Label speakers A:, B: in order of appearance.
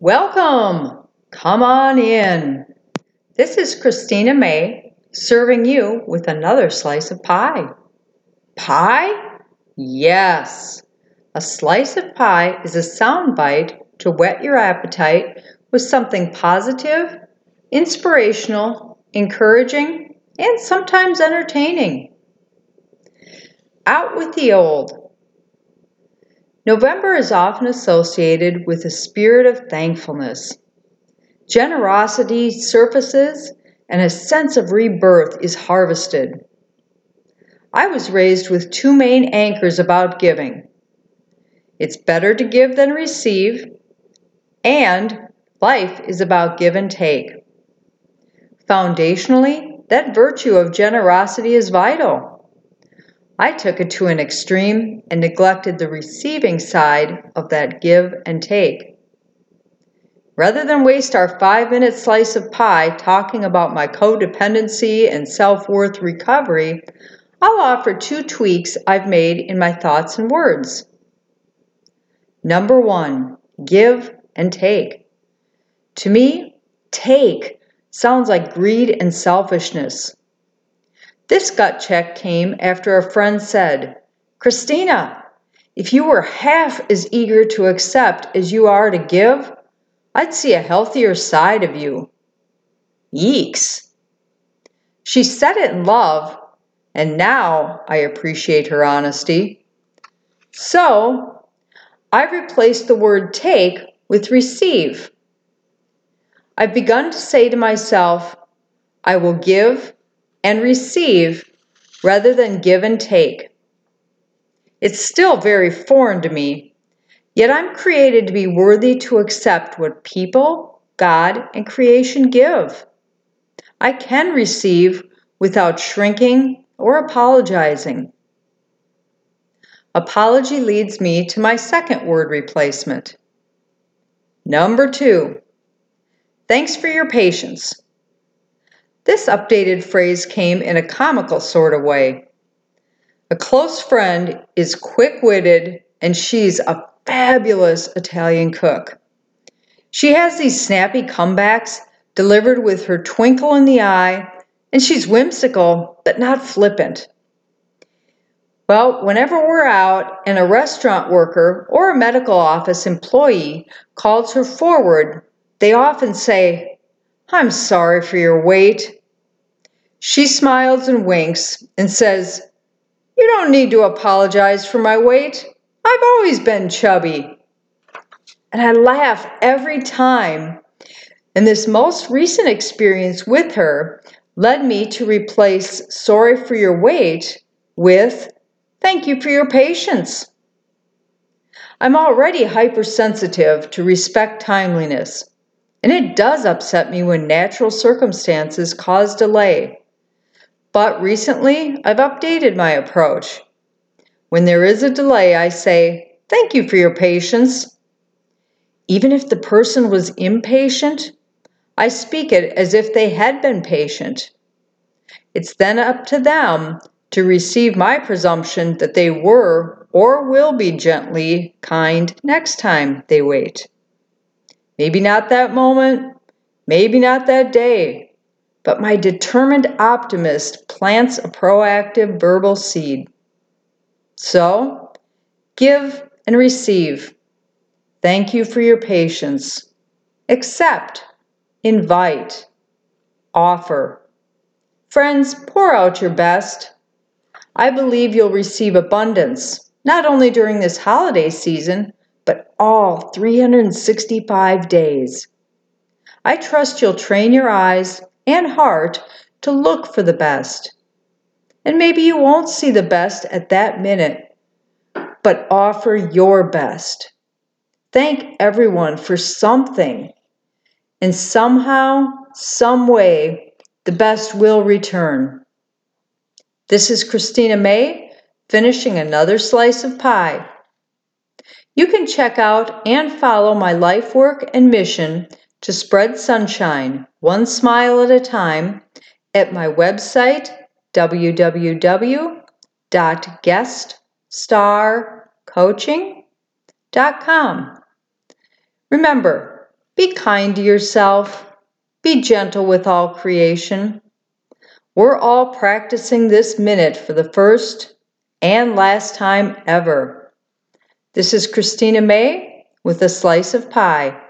A: Welcome! Come on in. This is Christina May serving you with another slice of pie. Pie? Yes! A slice of pie is a sound bite to whet your appetite with something positive, inspirational, encouraging, and sometimes entertaining. Out with the old. November is often associated with a spirit of thankfulness. Generosity surfaces and a sense of rebirth is harvested. I was raised with two main anchors about giving it's better to give than receive, and life is about give and take. Foundationally, that virtue of generosity is vital. I took it to an extreme and neglected the receiving side of that give and take. Rather than waste our five minute slice of pie talking about my codependency and self worth recovery, I'll offer two tweaks I've made in my thoughts and words. Number one, give and take. To me, take sounds like greed and selfishness. This gut check came after a friend said, Christina, if you were half as eager to accept as you are to give, I'd see a healthier side of you. Yeeks. She said it in love, and now I appreciate her honesty. So, I replaced the word take with receive. I've begun to say to myself, I will give and receive rather than give and take. It's still very foreign to me, yet I'm created to be worthy to accept what people, God, and creation give. I can receive without shrinking or apologizing. Apology leads me to my second word replacement. Number two, Thanks for your patience. This updated phrase came in a comical sort of way. A close friend is quick witted and she's a fabulous Italian cook. She has these snappy comebacks delivered with her twinkle in the eye, and she's whimsical but not flippant. Well, whenever we're out and a restaurant worker or a medical office employee calls her forward they often say, I'm sorry for your wait. She smiles and winks and says, You don't need to apologize for my weight. I've always been chubby. And I laugh every time. And this most recent experience with her led me to replace sorry for your wait with thank you for your patience. I'm already hypersensitive to respect timeliness. And it does upset me when natural circumstances cause delay. But recently, I've updated my approach. When there is a delay, I say, Thank you for your patience. Even if the person was impatient, I speak it as if they had been patient. It's then up to them to receive my presumption that they were or will be gently kind next time they wait. Maybe not that moment, maybe not that day, but my determined optimist plants a proactive verbal seed. So, give and receive. Thank you for your patience. Accept, invite, offer. Friends, pour out your best. I believe you'll receive abundance, not only during this holiday season, all 365 days. I trust you'll train your eyes and heart to look for the best. And maybe you won't see the best at that minute, but offer your best. Thank everyone for something. And somehow, some way, the best will return. This is Christina May, finishing another slice of pie. You can check out and follow my life work and mission to spread sunshine one smile at a time at my website www.gueststarcoaching.com. Remember, Be kind to yourself. Be gentle with all creation. We're all practicing this minute for the first and last time ever. This is Christina May with a slice of pie.